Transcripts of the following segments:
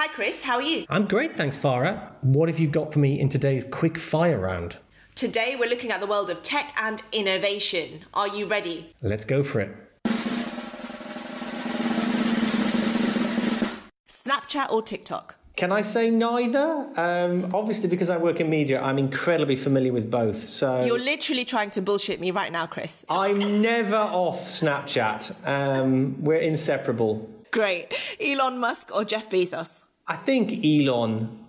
Hi, Chris. How are you? I'm great, thanks, Farah. What have you got for me in today's quick fire round? Today, we're looking at the world of tech and innovation. Are you ready? Let's go for it. Snapchat or TikTok? Can I say neither? Um, obviously, because I work in media, I'm incredibly familiar with both. So You're literally trying to bullshit me right now, Chris. I'm never off Snapchat. Um, we're inseparable. Great. Elon Musk or Jeff Bezos? I think Elon,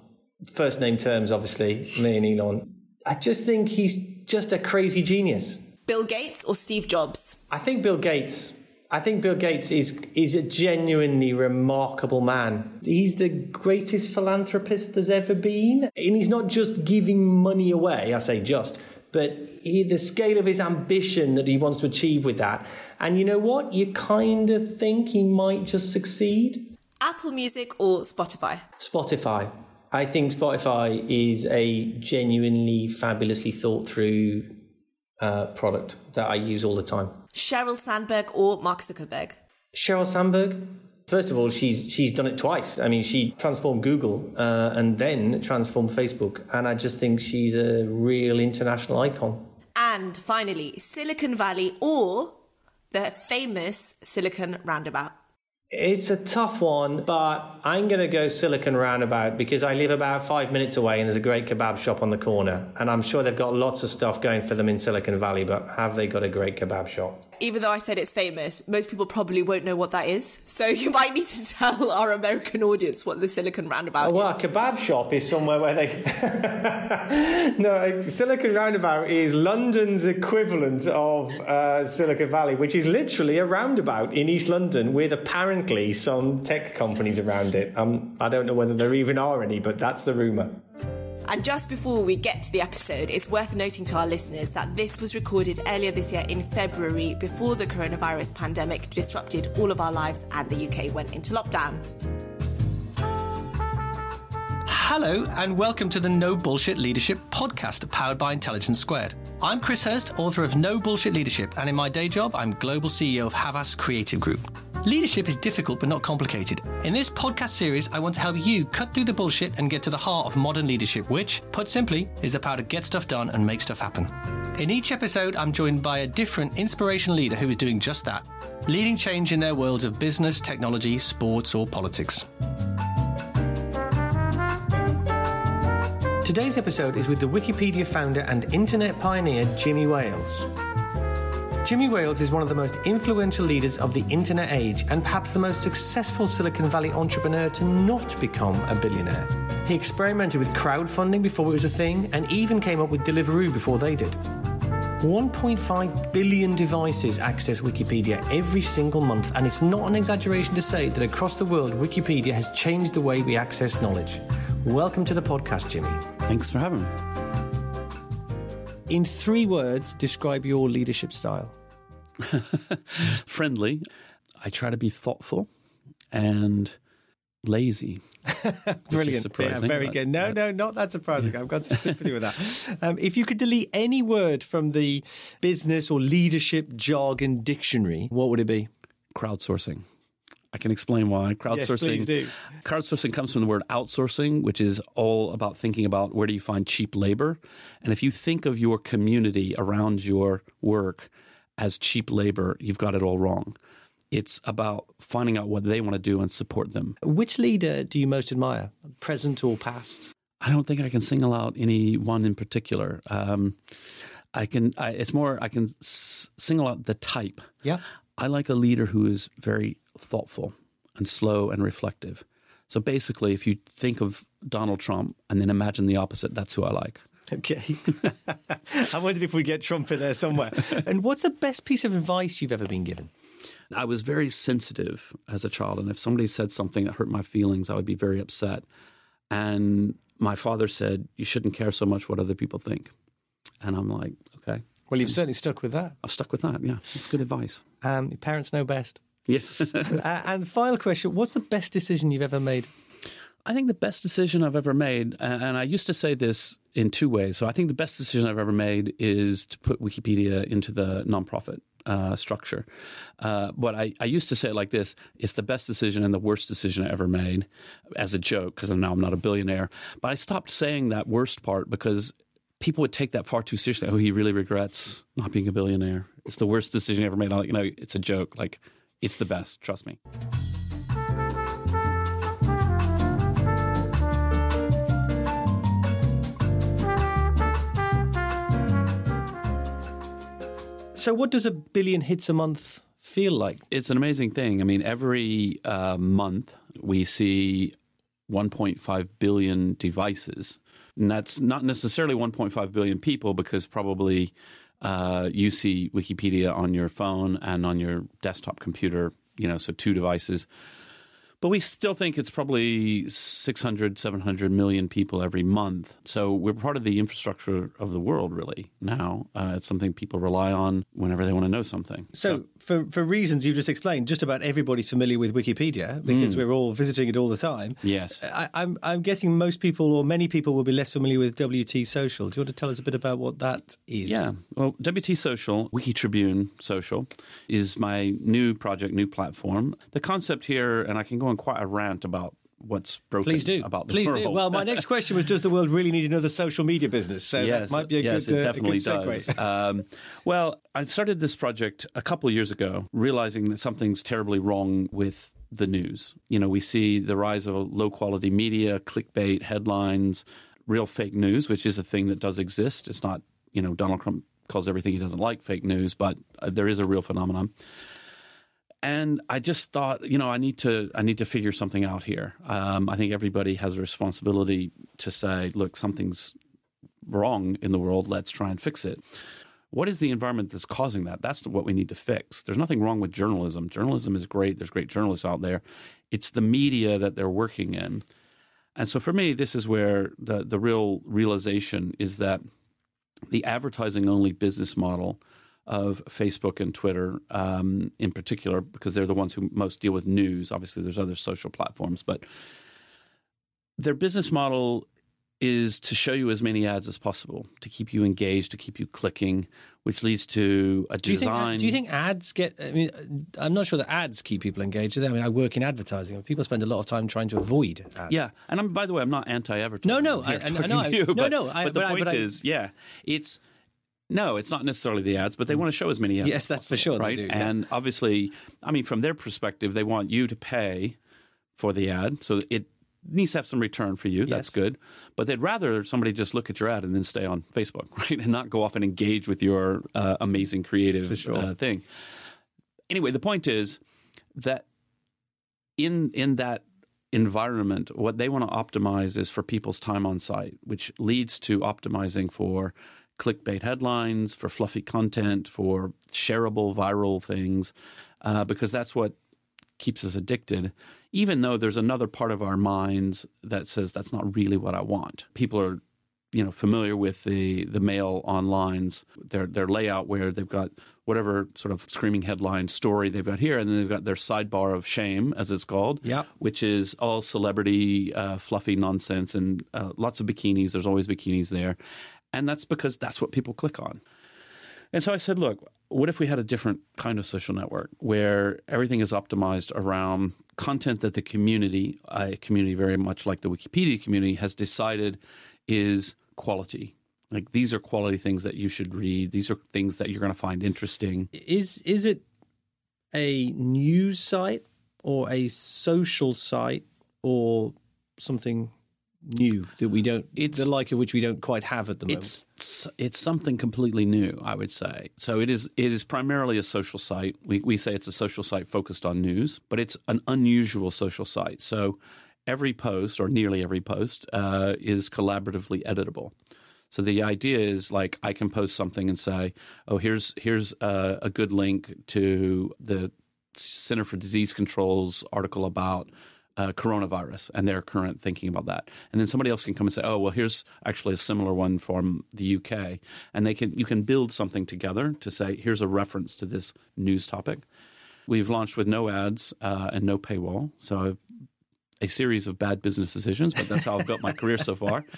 first name terms, obviously, me and Elon. I just think he's just a crazy genius. Bill Gates or Steve Jobs? I think Bill Gates. I think Bill Gates is is a genuinely remarkable man. He's the greatest philanthropist there's ever been, and he's not just giving money away. I say just, but he, the scale of his ambition that he wants to achieve with that. And you know what? You kind of think he might just succeed. Apple Music or Spotify? Spotify. I think Spotify is a genuinely fabulously thought through uh, product that I use all the time. Sheryl Sandberg or Mark Zuckerberg? Sheryl Sandberg. First of all, she's she's done it twice. I mean, she transformed Google uh, and then transformed Facebook, and I just think she's a real international icon. And finally, Silicon Valley or the famous Silicon Roundabout? It's a tough one, but I'm going to go Silicon Roundabout because I live about five minutes away and there's a great kebab shop on the corner. And I'm sure they've got lots of stuff going for them in Silicon Valley, but have they got a great kebab shop? Even though I said it's famous, most people probably won't know what that is. So you might need to tell our American audience what the Silicon Roundabout Oh, well, a kebab shop is somewhere where they. no, Silicon Roundabout is London's equivalent of uh, Silicon Valley, which is literally a roundabout in East London with apparently some tech companies around it. Um, I don't know whether there even are any, but that's the rumour. And just before we get to the episode, it's worth noting to our listeners that this was recorded earlier this year in February before the coronavirus pandemic disrupted all of our lives and the UK went into lockdown. Hello, and welcome to the No Bullshit Leadership podcast powered by Intelligence Squared. I'm Chris Hirst, author of No Bullshit Leadership, and in my day job, I'm global CEO of Havas Creative Group. Leadership is difficult but not complicated. In this podcast series, I want to help you cut through the bullshit and get to the heart of modern leadership, which, put simply, is the power to get stuff done and make stuff happen. In each episode, I'm joined by a different inspirational leader who is doing just that, leading change in their worlds of business, technology, sports, or politics. Today's episode is with the Wikipedia founder and internet pioneer Jimmy Wales. Jimmy Wales is one of the most influential leaders of the internet age and perhaps the most successful Silicon Valley entrepreneur to not become a billionaire. He experimented with crowdfunding before it was a thing and even came up with Deliveroo before they did. 1.5 billion devices access Wikipedia every single month, and it's not an exaggeration to say that across the world, Wikipedia has changed the way we access knowledge. Welcome to the podcast, Jimmy. Thanks for having me. In three words, describe your leadership style. Friendly. I try to be thoughtful and lazy. Brilliant. surprising, yeah, very but- good. No, no, not that surprising. I've got some sympathy with that. Um, if you could delete any word from the business or leadership jargon dictionary, what would it be? Crowdsourcing. I can explain why. Crowdsourcing. please do. Crowdsourcing comes from the word outsourcing, which is all about thinking about where do you find cheap labor. And if you think of your community around your work as cheap labor, you've got it all wrong. It's about finding out what they want to do and support them. Which leader do you most admire, present or past? I don't think I can single out any one in particular. Um, I can. I, it's more. I can s- single out the type. Yeah. I like a leader who is very thoughtful and slow and reflective. So basically, if you think of Donald Trump and then imagine the opposite, that's who I like. Okay. I wondered if we get Trump in there somewhere. and what's the best piece of advice you've ever been given? I was very sensitive as a child, and if somebody said something that hurt my feelings, I would be very upset. And my father said, "You shouldn't care so much what other people think." And I'm like, "Okay." Well, you've certainly stuck with that. I've stuck with that. Yeah, it's good advice. Um, your parents know best. Yes. uh, and final question: What's the best decision you've ever made? I think the best decision I've ever made, and I used to say this in two ways. So I think the best decision I've ever made is to put Wikipedia into the nonprofit uh, structure. Uh, but I, I, used to say it like this it's the best decision and the worst decision I ever made as a joke, because now I'm not a billionaire. But I stopped saying that worst part because people would take that far too seriously. Oh, he really regrets not being a billionaire. It's the worst decision he ever made. I'm like, you know, it's a joke. Like, it's the best. Trust me. So, what does a billion hits a month feel like? It's an amazing thing. I mean, every uh, month we see 1.5 billion devices. And that's not necessarily 1.5 billion people because probably uh, you see Wikipedia on your phone and on your desktop computer, you know, so two devices. But we still think it's probably 600, 700 million people every month. So we're part of the infrastructure of the world, really, now. Uh, it's something people rely on whenever they want to know something. So, so, for, for reasons you've just explained, just about everybody's familiar with Wikipedia because mm. we're all visiting it all the time. Yes. I, I'm, I'm guessing most people or many people will be less familiar with WT Social. Do you want to tell us a bit about what that is? Yeah. Well, WT Social, Wiki Tribune Social, is my new project, new platform. The concept here, and I can go on quite a rant about what's broken Please do. about the Please world. do. Well, my next question was does the world really need another social media business? So yes, that might be a yes, good, it uh, definitely good does. um, well, I started this project a couple of years ago, realizing that something's terribly wrong with the news. You know, we see the rise of low quality media, clickbait, headlines, real fake news, which is a thing that does exist. It's not, you know, Donald Trump calls everything he doesn't like fake news, but uh, there is a real phenomenon and I just thought, you know, I need to I need to figure something out here. Um, I think everybody has a responsibility to say, look, something's wrong in the world. Let's try and fix it. What is the environment that's causing that? That's what we need to fix. There's nothing wrong with journalism. Journalism is great. There's great journalists out there. It's the media that they're working in. And so for me, this is where the, the real realization is that the advertising only business model of Facebook and Twitter um, in particular, because they're the ones who most deal with news. Obviously, there's other social platforms, but their business model is to show you as many ads as possible to keep you engaged, to keep you clicking, which leads to a do design. Think, do you think ads get? I mean, I'm not sure that ads keep people engaged. I mean, I work in advertising. People spend a lot of time trying to avoid ads. Yeah, and I'm, by the way, I'm not anti-advertising. No, no, I, I, I know. You, no, but, no. I, but the but point is, yeah, it's no, it's not necessarily the ads, but they want to show as many ads. Yes, that's possible, for sure. Right, do, yeah. and obviously, I mean, from their perspective, they want you to pay for the ad, so it needs to have some return for you. Yes. That's good, but they'd rather somebody just look at your ad and then stay on Facebook, right, and not go off and engage with your uh, amazing creative sure. uh, thing. Anyway, the point is that in in that environment, what they want to optimize is for people's time on site, which leads to optimizing for clickbait headlines, for fluffy content, for shareable viral things, uh, because that's what keeps us addicted. Even though there's another part of our minds that says that's not really what I want. People are, you know, familiar with the the mail onlines, their their layout where they've got whatever sort of screaming headline story they've got here, and then they've got their sidebar of shame, as it's called, yep. which is all celebrity, uh, fluffy nonsense and uh, lots of bikinis. There's always bikinis there, and that's because that's what people click on. And so I said, look, what if we had a different kind of social network where everything is optimized around content that the community, a community very much like the Wikipedia community, has decided is quality. Like these are quality things that you should read. These are things that you're going to find interesting. Is is it a news site or a social site or something new that we don't it's, the like of which we don't quite have at the moment. It's it's something completely new i would say. So it is it is primarily a social site. We, we say it's a social site focused on news but it's an unusual social site. So every post or nearly every post uh, is collaboratively editable. So the idea is like I can post something and say, "Oh, here's here's a, a good link to the Center for Disease Control's article about uh, coronavirus and their current thinking about that. And then somebody else can come and say, "Oh, well, here's actually a similar one from the UK," and they can you can build something together to say, "Here's a reference to this news topic." We've launched with no ads uh, and no paywall, so I've a series of bad business decisions, but that's how I've built my career so far.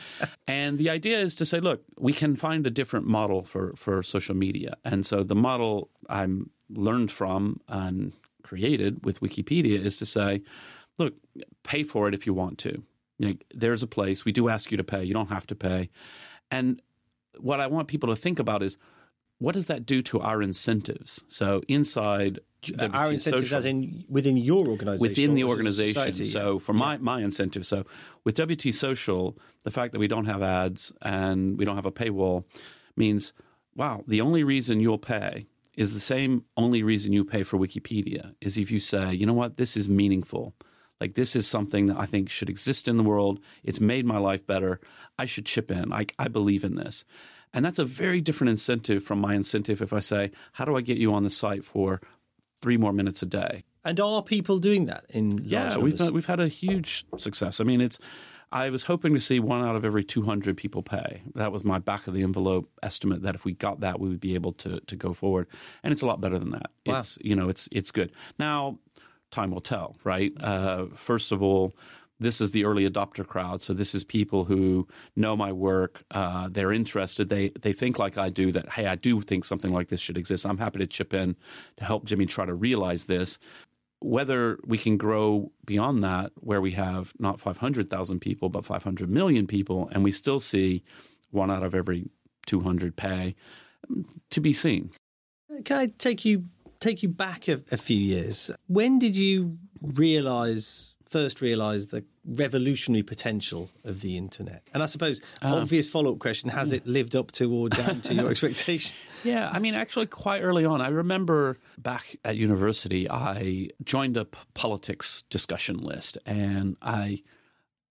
And the idea is to say, look, we can find a different model for, for social media. And so the model I'm learned from and created with Wikipedia is to say, look, pay for it if you want to. Like, there's a place. We do ask you to pay. You don't have to pay. And what I want people to think about is what does that do to our incentives? So inside WT our incentives Social, as in within your organization within the organization. society? So for my my incentive, so with WT Social, the fact that we don't have ads and we don't have a paywall means wow, the only reason you'll pay is the same only reason you pay for Wikipedia is if you say, you know what, this is meaningful. Like this is something that I think should exist in the world. It's made my life better. I should chip in. I, I believe in this. And that's a very different incentive from my incentive if I say, how do I get you on the site for three more minutes a day? and are people doing that in Yeah, we've had, we've had a huge success. I mean, it's. I was hoping to see one out of every 200 people pay. That was my back of the envelope estimate. That if we got that, we would be able to to go forward. And it's a lot better than that. Wow. It's you know it's it's good. Now, time will tell, right? Uh, first of all. This is the early adopter crowd, so this is people who know my work. Uh, they're interested. They they think like I do. That hey, I do think something like this should exist. I'm happy to chip in to help Jimmy try to realize this whether we can grow beyond that, where we have not 500,000 people, but 500 million people, and we still see one out of every 200 pay, to be seen. Can I take you take you back a, a few years? When did you realize first realize the revolutionary potential of the internet? And I suppose uh. obvious follow up question: Has it lived up to or down to your expectations? Yeah, I mean, actually, quite early on, I remember back at university, I joined a politics discussion list and I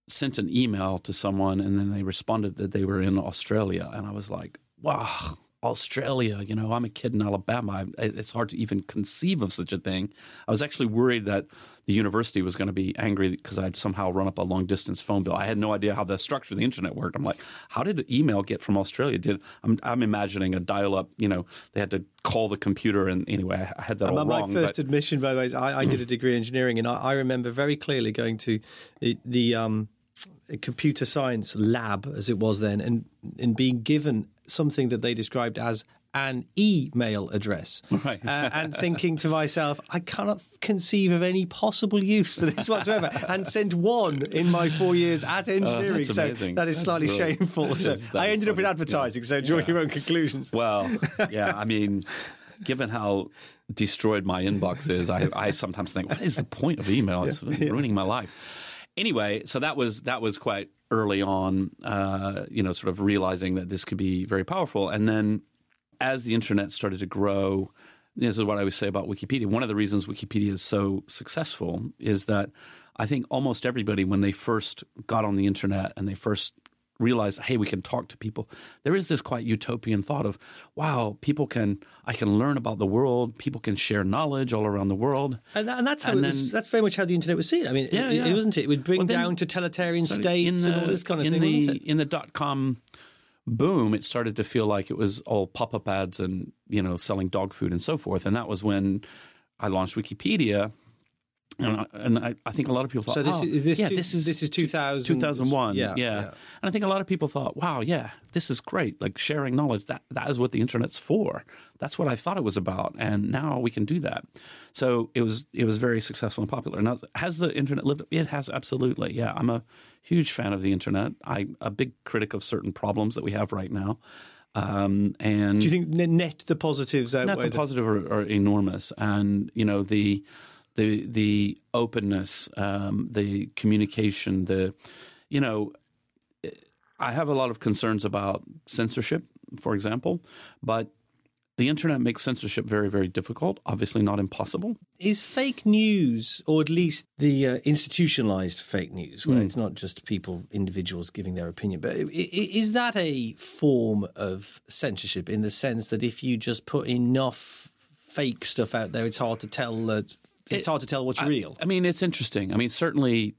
sent an email to someone, and then they responded that they were in Australia. And I was like, wow, Australia, you know, I'm a kid in Alabama. I, it's hard to even conceive of such a thing. I was actually worried that the university was going to be angry because I'd somehow run up a long distance phone bill. I had no idea how the structure of the internet worked. I'm like, how did the email get from Australia? Did I'm, I'm imagining a dial up, you know, they had to call the computer. And anyway, I had that all my, my first but- admission, by the way, is I, I did a degree in engineering, and I, I remember very clearly going to the, the um, computer science lab, as it was then, and and being given something that they described as an email address, Right. uh, and thinking to myself, I cannot conceive of any possible use for this whatsoever, and sent one in my four years at engineering. Oh, so amazing. that is That's slightly brilliant. shameful. So That's- I that's ended up in funny. advertising. So draw Yeah. your own conclusions. Well, yeah, I mean, given how destroyed my inbox is, I, I sometimes think, what is the point of email? It's ruining my life. Anyway, so that was that was quite early on, uh, you know, sort of realizing that this could be very powerful, and then as the internet started to grow. This is what I always say about Wikipedia. One of the reasons Wikipedia is so successful is that I think almost everybody, when they first got on the internet and they first realize, hey, we can talk to people. There is this quite utopian thought of, wow, people can, I can learn about the world. People can share knowledge all around the world. And, that, and that's how And it was, that's very much how the internet was seen. I mean, Yeah, it, yeah. it wasn't it? It would bring Well, then- down totalitarian states and all this kind of in thing, the? In the dot com boom, it started to feel like it was all pop up ads and you know selling dog food and so forth. And that was when I launched Wikipedia. And I, and I, I think a lot of people thought, So this oh, is- is this yeah, two- this is this is 2000 2001, Yeah, yeah, yeah. And I think a lot of people thought, wow, yeah, this is great. Like sharing knowledge, that that is what the internet's for. That's what I thought it was about, and now we can do that. So it was it was very successful and popular. Now, has the internet lived? It has absolutely. Yeah, I'm a huge fan of the internet. I'm a big critic of certain problems that we have right now. Um, and Do you think net the positives outweigh net the positive are, are enormous, and you know the the the openness, um, the communication, the you know, I have a lot of concerns about censorship, for example, but the internet makes censorship very very difficult. Obviously, not impossible. Is fake news, or at least the uh, institutionalized fake news, where it's not just people, individuals giving their opinion, but is that a form of censorship in the sense that if you just put enough fake stuff out there, it's hard to tell that it's hard to tell what's real. I mean, it's interesting. I mean, certainly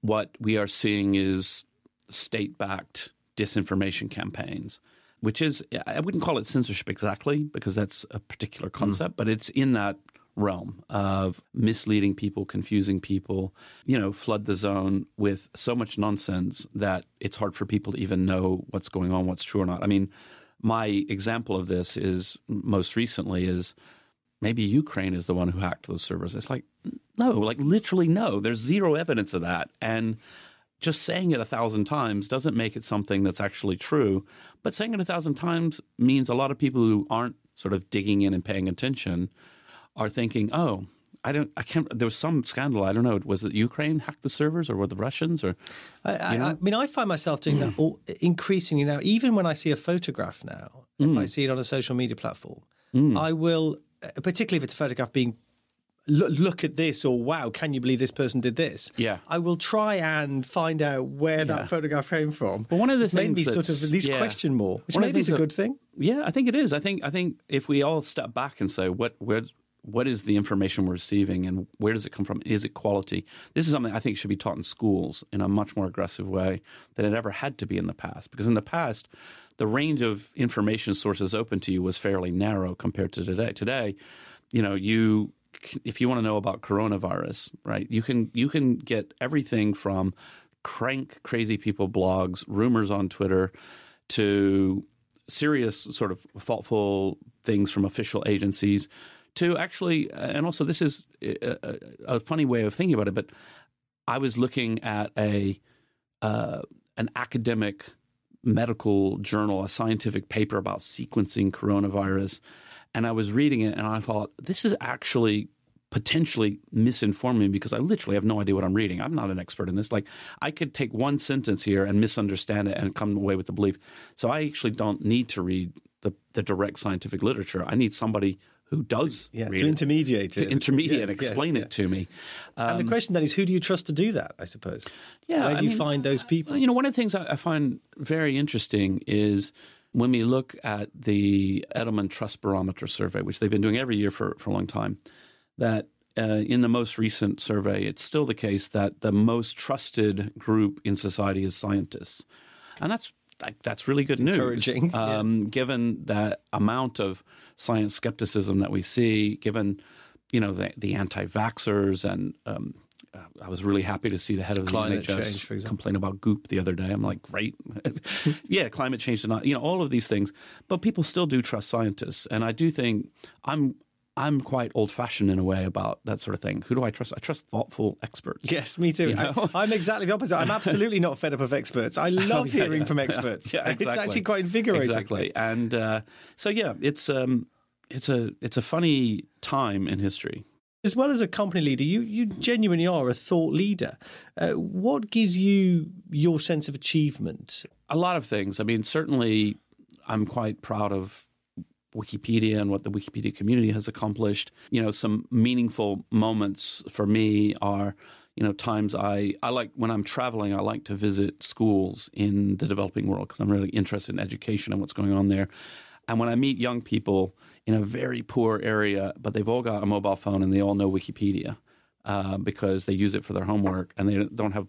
what we are seeing is state backed disinformation campaigns, which is, I wouldn't call it censorship exactly because that's a particular Hmm. concept, mm. but it's in that realm of misleading people, confusing people, you know, flood the zone with so much nonsense that it's hard for people to even know what's going on, what's true or not. I mean, my example of this is most recently is maybe Ukraine is the one who hacked those servers. It's like, no, like literally no. There's zero evidence of that. And just saying it a thousand times doesn't make it something that's actually true. But saying it a thousand times means a lot of people who aren't sort of digging in and paying attention are thinking, oh, I don't, I can't. There was some scandal. I don't know. Was it Ukraine hacked the servers, or were the Russians, or I, I, I mean, I find myself doing that all, increasingly now. Even when I see a photograph now, Mm. if I see it on a social media platform, I will, Uh, particularly if it's a photograph being. Look, at this, or wow, can you believe this person did this? Yeah. I will try and find out where that photograph came from. But one of the it's made things me sort of at least yeah. question more, which One maybe is a good thing. Yeah, I think it is. I think I think if we all step back and say what where what is the information we're receiving and where does it come from? Is it quality? This is something I think should be taught in schools in a much more aggressive way than it ever had to be in the past. Because in the past, the range of information sources open to you was fairly narrow compared to today. Today, you know, you if you want to know about coronavirus, right? You can you can get everything from crank crazy people blogs, rumors on Twitter, to serious sort of thoughtful things from official agencies to actually uh, and also this is a, a, a funny way of thinking about it but i was looking at a uh, an academic medical journal a scientific paper about sequencing coronavirus and i was reading it and i thought this is actually potentially misinforming because I literally have no idea what I'm reading. I'm not an expert in this. Like I could take one sentence here and misunderstand it and come away with the belief. So I actually don't need to read the, the direct scientific literature. I need somebody who does Yeah, to it, intermediate to it. intermediate Yes, and yes, explain yeah. it to me. and the question then is, who do you trust to do that? I suppose. Yeah, Where do I you mean, find those people? You know, one of the things I I find very interesting is when we look at the Edelman Trust Barometer survey, which they've been doing every year for, for a long time, that uh, in the most recent survey, it's still the case that the most trusted group in society is scientists. And that's that's really good news, encouraging, yeah. um, given that amount of science skepticism that we see, given you know the, the anti-vaxxers and um, uh, I was really happy to see the head of the Climate NHS change, complain about goop the other day. I'm like, great, yeah, climate change, is not, you know, all of these things, but people still do trust scientists, and I do think I'm I'm quite old fashioned in a way about that sort of thing. Who do I trust? I trust thoughtful experts. Yes, me too. You know? I, am exactly the opposite. I'm absolutely not fed up of experts. I love Yeah, hearing yeah, from experts. Yeah, It's actually quite invigorating. Exactly, and uh, so yeah, it's um, it's a it's a funny time in history. As well as a company leader, you, you genuinely are a thought leader. Uh, what gives you your sense of achievement? a lot of things. I mean, certainly, I'm quite proud of Wikipedia and what the Wikipedia community has accomplished. You know, some meaningful moments for me are, you know, times I I like when I'm traveling. I like to visit schools in the developing world because I'm really interested in education and what's going on there. And when I meet young people in a very poor area, but they've all got a mobile phone and they all know Wikipedia uh, because they use it for their homework and they don't have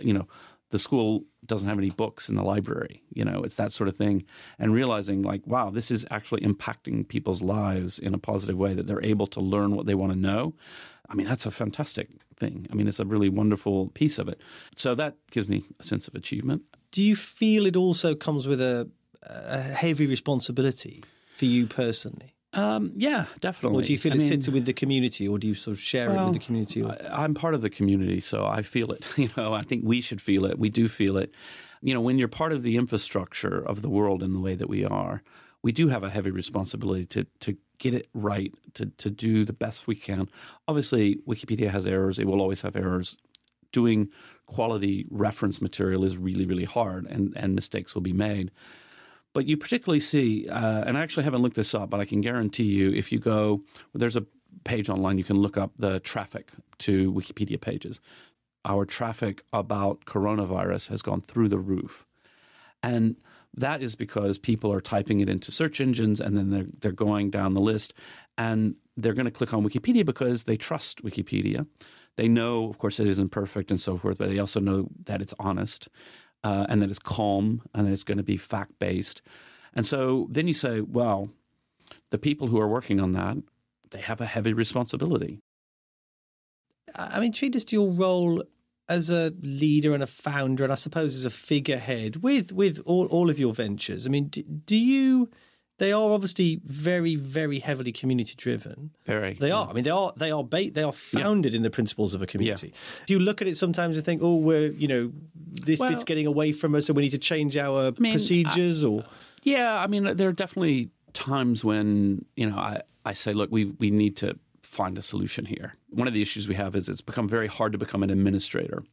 you know, the school doesn't have any books in the library. You know, it's that sort of thing. And realizing, like, wow, this is actually impacting people's lives in a positive way that they're able to learn what they want to know. I mean, that's a fantastic thing. I mean, it's a really wonderful piece of it. So that gives me a sense of achievement. Do you feel it also comes with a, a heavy responsibility for you personally? Um, yeah, definitely. Or do you feel I it mean, sits with the community, or do you sort of share it with the community? Or? I, I'm part of the community, so I feel it. You know, I think we should feel it. We do feel it. You know, when you're part of the infrastructure of the world in the way that we are, we do have a heavy responsibility to to get it right, to to do the best we can. Obviously, Wikipedia has errors; it will always have errors. Doing quality reference material is really, really hard, and and mistakes will be made. But you particularly see, uh, and I actually haven't looked this up, but I can guarantee you, if you go, there's a page online you can look up the traffic to Wikipedia pages. Our traffic about coronavirus has gone through the roof, and that is because people are typing it into search engines and then they're they're going down the list, and they're going to click on Wikipedia because they trust Wikipedia. They know, of course, it isn't perfect and so forth, but they also know that it's honest uh, and that it's calm and that it's going to be fact based. And so then you say, well, the people who are working on that, they have a heavy responsibility. I'm intrigued as to your role as a leader and a founder, and I suppose as a figurehead with with all, all of your ventures. I mean, do, do you? They are obviously very, very heavily community driven. Very, they are. I mean, they are. They are. Ba- they are founded yeah. in the principles of a community. Yeah. You look at it sometimes and think, oh, we're you know, this well, bit's getting away from us, so we need to change our I mean, procedures. I, or yeah, I mean, there are definitely times when you know I, I say, look, we we need to find a solution here. One of the issues we have is it's become very hard to become an administrator.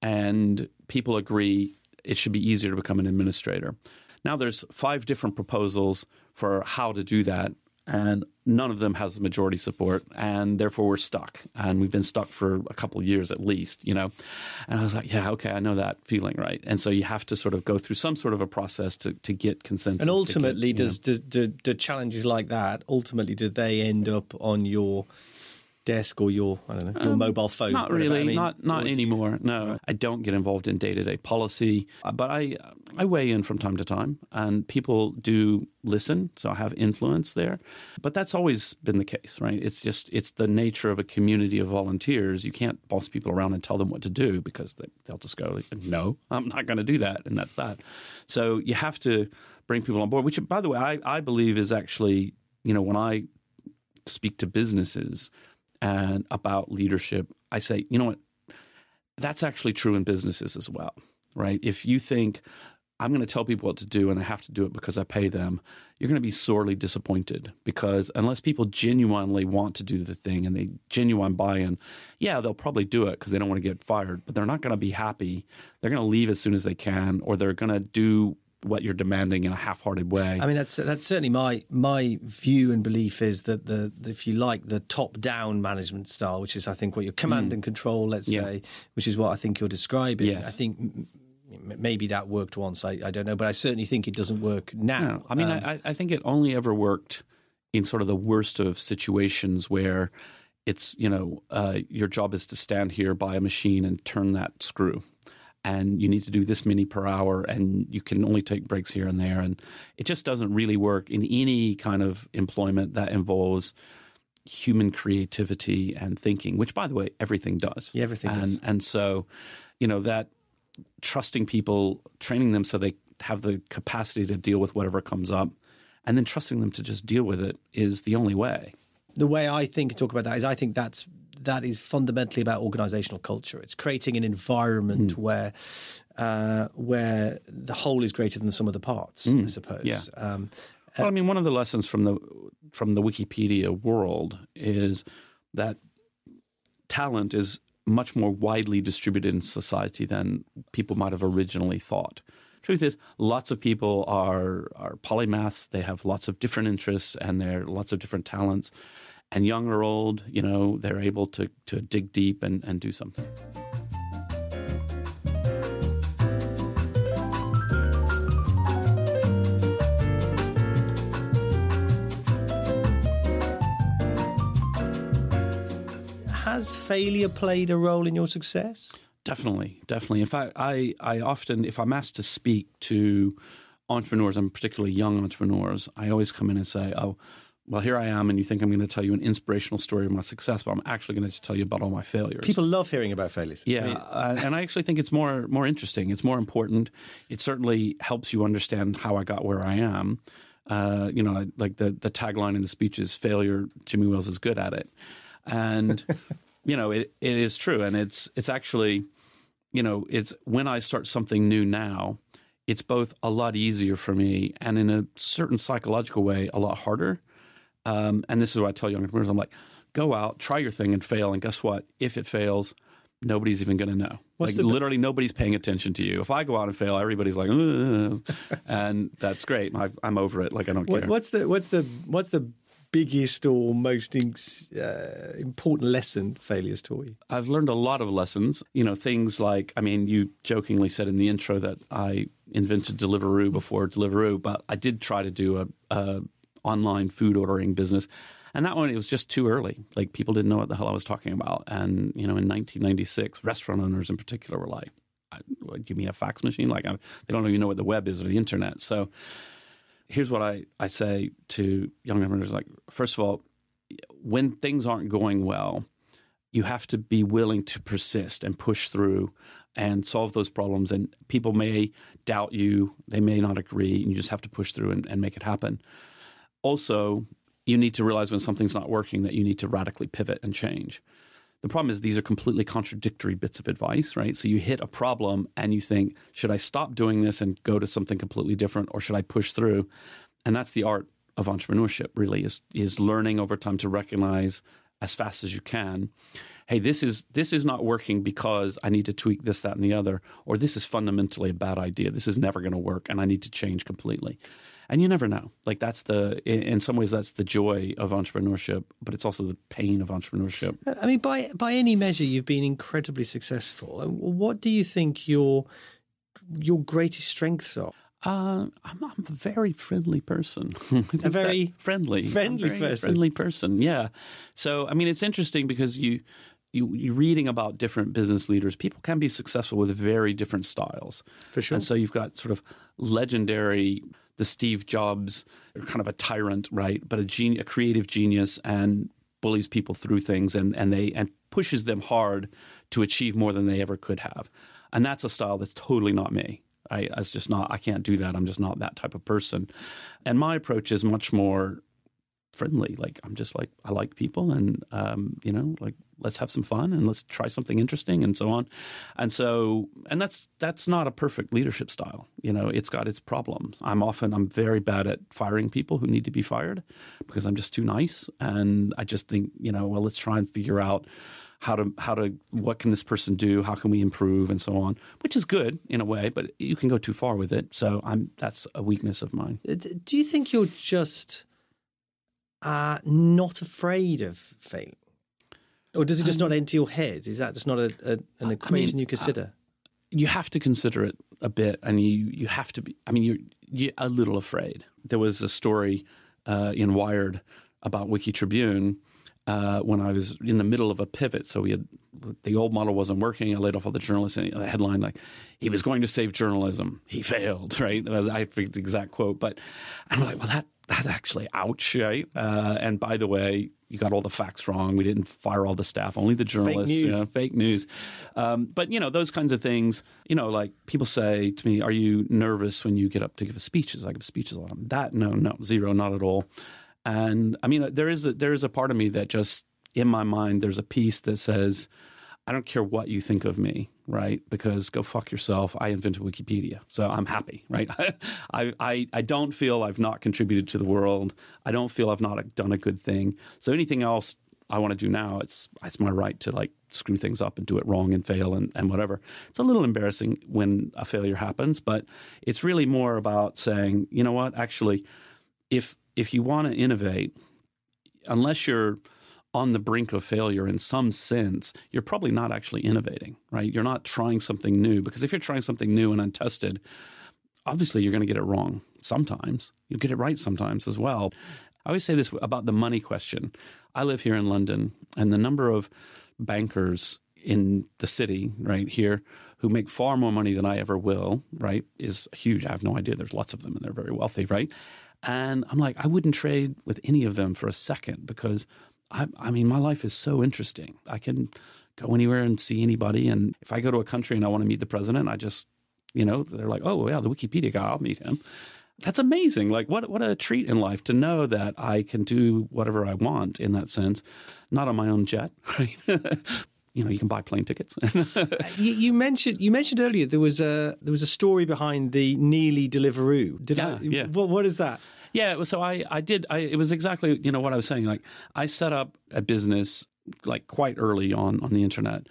And people agree it should be easier to become an administrator. Now there's five different proposals for how to do that and none of them has majority support and therefore we're stuck. And we've been stuck for a couple of years at least you know? And i was like yeah okay i know that feeling right? And so you have to sort of go through some sort of a process to, to get consensus and ultimately get, does, does do, do challenges like that ultimately do they end up on your desk or your I don't know your um, mobile phone. Not really, I mean, not not anymore. No, I don't get involved in day to day policy, uh, but I I weigh in from time to time, and people do listen, so I have influence there. But that's always been the case, right? It's just it's the nature of a community of volunteers. You can't boss people around and tell them what to do because they, they'll just go, "No, I'm not going to do that," and that's that. So you have to bring people on board, which, by the way, I, I believe is actually you know when I speak to businesses and about leadership, I say, you know what? That's actually true in businesses as well, right? If you think I'm going to tell people what to do and I have to do it because I pay them, you're going to be sorely disappointed because unless people genuinely want to do the thing and they genuine buy in, yeah, they'll probably do it because they don't want to get fired, but they're not going to be happy. They're going to leave as soon as they can or they're going to do what you're demanding in a half-hearted way. I mean, that's that's certainly my my view and belief is that the, if you like the top-down management style, which is I think what your command mm. and control, let's yeah. say, which is what I think you're describing. Yes. I think maybe that worked once. I, I, don't know, but I certainly think it doesn't work now. No, I mean, um, I, I think it only ever worked in sort of the worst of situations where it's you know uh, your job is to stand here by a machine and turn that screw and you need to do this many per hour and you can only take breaks here and there. And it just doesn't really work in any kind of employment that involves human creativity and thinking which by the way everything does. Yeah, everything and, does. and so you know that trusting people training them so they have the capacity to deal with whatever comes up and then trusting them to just deal with it is the only way. The way i think talk about that is i think that's that is fundamentally about organizational culture. It's creating an environment mm. where uh, where the whole is greater than the sum of the parts. Mm. I suppose. Yeah. Um, well, I mean, one of the lessons from the from the Wikipedia world is that talent is much more widely distributed in society than people might have originally thought. Truth is, lots of people are are polymaths. They have lots of different interests and they're lots of different talents and young or old, you know, they're able to, to dig deep and, and do something. Has failure played a role in your success? Definitely, definitely. In fact, I, I often, if I'm asked to speak to entrepreneurs, and particularly young entrepreneurs, I always come in and say, oh, well, here I am, and you think I'm going to tell you an inspirational story of my success, but I'm actually going to just tell you about all my failures. People love hearing about failures. Yeah, I mean, uh, and I actually think it's more more interesting. It's more important. It certainly helps you understand how I got where I am. Uh, you know, like the the tagline in the speech is "Failure, Jimmy Wales is good at it," and you know, it it is true, and it's it's actually, you know, it's when I start something new now. It's both a lot easier for me and in a certain psychological way, a lot harder um, and this is what I tell young entrepreneurs. I'm like, go out, try your thing and fail. And guess what? If it fails, nobody's even going to know. What's like literally nobody's paying attention to you. If I go out and fail, everybody's like, and that's great. I, am over it. Like I don't care. What's the what's the what's the biggest or most uh, important lesson failures taught you? I've learned a lot of lessons. You know, things like I mean, you jokingly said in the intro that I invented Deliveroo before Deliveroo, but I did try to do a, a online food ordering business. And that one, it was just too early. Like people didn't know what the hell I was talking about. And, you know, in 1996, restaurant owners in particular were like, do you mean a fax machine? Like, I, they don't even know what the web is or the internet. So here's what I, I say to young entrepreneurs like, first of all, when things aren't going well, you have to be willing to persist and push through and solve those problems. And people may doubt you, they may not agree, and you just have to push through and, and make it happen. Also, you need to realize when something's not working that you need to radically pivot and change. The problem is these are completely contradictory bits of advice, right? So you hit a problem and you think, should I stop doing this and go to something completely different or should I push through? And that's the art of entrepreneurship really is is learning over time to recognize as fast as you can hey, this is this is not working because I need to tweak this, that, and the other, or this is fundamentally a bad idea. This is never going to work, and I need to change completely. And you never know. Like that's the in some ways that's the joy of entrepreneurship, but it's also the pain of entrepreneurship. I mean, by by any measure, you've been incredibly successful. What do you think your your greatest strengths are? Uh, I'm, I'm, a very friendly person. a very friendly, friendly very person. Friendly person. Yeah. So I mean, it's interesting because you you, you're reading about different business leaders. People can be successful with very different styles. For sure. And so you've got sort of legendary, the Steve Jobs, kind of a tyrant, right? But a, genius, a creative genius and bullies people through things and, and they and pushes them hard to achieve more than they ever could have. And that's a style that's totally not me. I, I just not. I can't do that. I'm just not that type of person. And my approach is much more friendly. Like I'm just like I like people, and um, you know, like let's have some fun and let's try something interesting and so on. And so, and that's that's not a perfect leadership style. You know, it's got its problems. I'm often I'm very bad at firing people who need to be fired because I'm just too nice, and I just think you know, well, let's try and figure out how to how to what can this person do how can we improve and so on which is good in a way but you can go too far with it so i'm that's a weakness of mine do you think you're just uh, not afraid of failing? Or does it just um, not enter your head? Is that just not a, a, an equation I mean, you consider? Uh, you have to consider it a bit, and you, you have to be. I mean, you're, you're a little afraid. There was a story uh, in Wired about Wiki Tribune uh, when I was in the middle of a pivot. So we had the old model wasn't working. I laid off all the journalists, and the headline like he was going to save journalism. He failed. Right? I forget the exact quote, but I'm like, well, that that's actually ouch, right? Uh, and by the way, you got all the facts wrong. We didn't fire all the staff, only the journalists. Fake news. You know, fake news. Um, but you know those kinds of things. You know, like people say to me, "Are you nervous when you get up to give a speech?" I give speeches a lot. That no, no, zero, not at all. And I mean, there is a, there is a part of me that just in my mind, there's a piece that says, I don't care what you think of me, right? Because go fuck yourself. I invented Wikipedia. So I'm happy, right? I, I, I don't feel I've not contributed to the world. I don't feel I've not done a good thing. So anything else I want to do now, it's, it's my right to like screw things up and do it wrong and fail and, and whatever. It's a little embarrassing when a failure happens, but it's really more about saying, you know what, actually, if, if you want to innovate, unless you're – on the brink of failure in some sense, you're probably not actually innovating, right? You're not trying something new because if you're trying something new and untested, obviously you're going to get it wrong sometimes. You'll get it right sometimes as well. I always say this about the money question. I live here in London, and the number of bankers in the city right here who make far more money than I ever will, right, is huge. I have no idea. There's lots of them and they're very wealthy, right? And I'm like, I wouldn't trade with any of them for a second because I, I mean, my life is so interesting. I can go anywhere and see anybody. And if I go to a country and I want to meet the president, I just, you know, they're like, oh, yeah, the Wikipedia guy, I'll meet him. That's amazing. Like, what, what a treat in life to know that I can do whatever I want in that sense, not on my own jet, right? You know you can buy plane tickets. Uh, you, you, mentioned you mentioned earlier there was a there was a story behind the Nearly Deliveroo. Did yeah, I, yeah. What, what is that? Yeah, so I I did I, it was exactly you know what I was saying like I set up a business like quite early on on the internet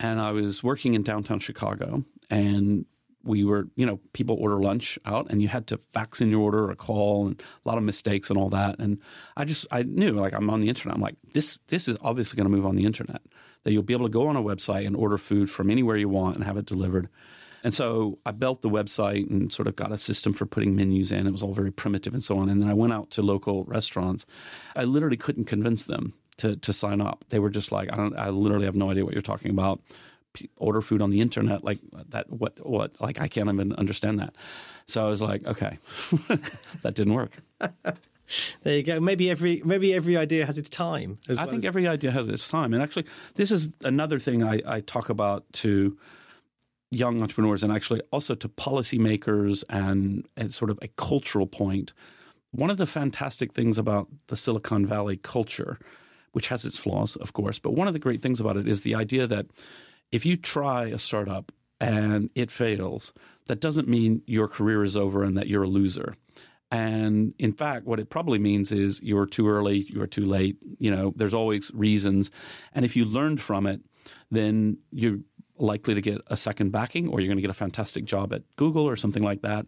and I was working in downtown Chicago and we were, you know, people order lunch out and you had to fax in your order or call and a lot of mistakes and all that. And I just, I knew like I'm on the internet. I'm like, this, this is obviously going to move on the internet that you'll be able to go on a website and order food from anywhere you want and have it delivered. And so I built the website and sort of got a system for putting menus in. It was all very primitive and so on. And then I went out to local restaurants. I literally couldn't convince them to, to sign up. They were just like, I, don't, I literally have no idea what you're talking about. Order food on the internet, like that. What? What? Like I can't even understand that. So I was like, okay, that didn't work. There you go. Maybe every maybe every idea has its time. I well think as- every idea has its time. And actually, this is another thing I, I talk about to young entrepreneurs and actually also to policymakers and, and sort of a cultural point. One of the fantastic things about the Silicon Valley culture, which has its flaws, of course, but one of the great things about it is the idea that if you try a startup and it fails, that doesn't mean your career is over and that you're a loser. And in fact, what it probably means is you're too early, you're too late. You know, there's always reasons. And if you learned from it, then you're likely to get a second backing or you're going to get a fantastic job at Google or something like that.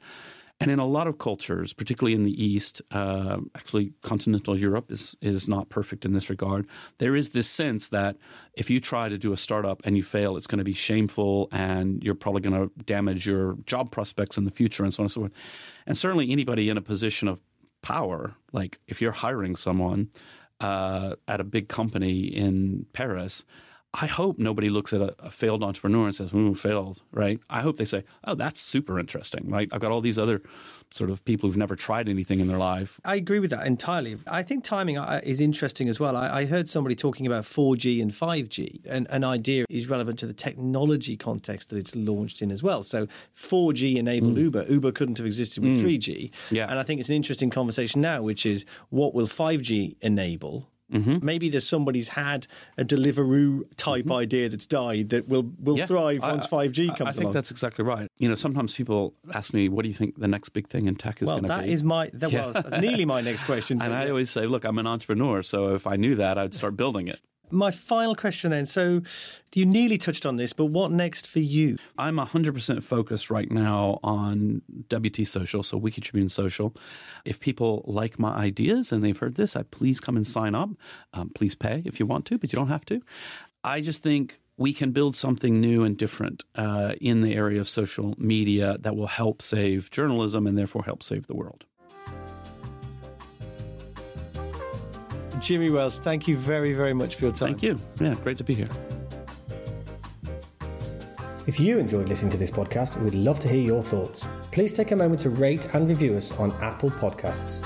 And in a lot of cultures, particularly in the East, uh, actually continental Europe is is not perfect in this regard. There is this sense that if you try to do a startup and you fail, it's going to be shameful and you're probably going to damage your job prospects in the future and so on and so forth. And certainly anybody in a position of power, like if you're hiring someone uh, at a big company in Paris, I hope nobody looks at a, a failed entrepreneur and says, "Ooh, failed." Right? I hope they say, "Oh, that's super interesting." Right? I've got all these other sort of people who've never tried anything in their life. I agree with that entirely. I think timing uh, is interesting as well. I, I heard somebody talking about 4G and 5G, and an idea is relevant to the technology context that it's launched in as well. So 4G enabled mm. Uber. Uber couldn't have existed with mm. 3G. Yeah. And I think it's an interesting conversation now, which is what will 5G enable? Mm-hmm. Maybe there's somebody's had a Deliveroo type mm-hmm. idea that's died that will will yeah. thrive once five G comes I, I think along. that's exactly right. You know, sometimes people ask me, "What do you think the next big thing in tech is well, going to be?" Well, that is my that, yeah. well, nearly my next question. and I always say, "Look, I'm an entrepreneur, so if I knew that, I'd start building it." My final question then. So, you nearly touched on this, but what next for you? I'm 100% focused right now on WT Social, so Wiki Tribune Social. If people like my ideas and they've heard this, I please come and sign up. Um, please pay if you want to, but you don't have to. I just think we can build something new and different uh, in the area of social media that will help save journalism and therefore help save the world. Jimmy Wales, thank you very, very much for your time. Thank you. Yeah, great to be here. If you enjoyed listening to this podcast, we'd love to hear your thoughts. Please take a moment to rate and review us on Apple Podcasts.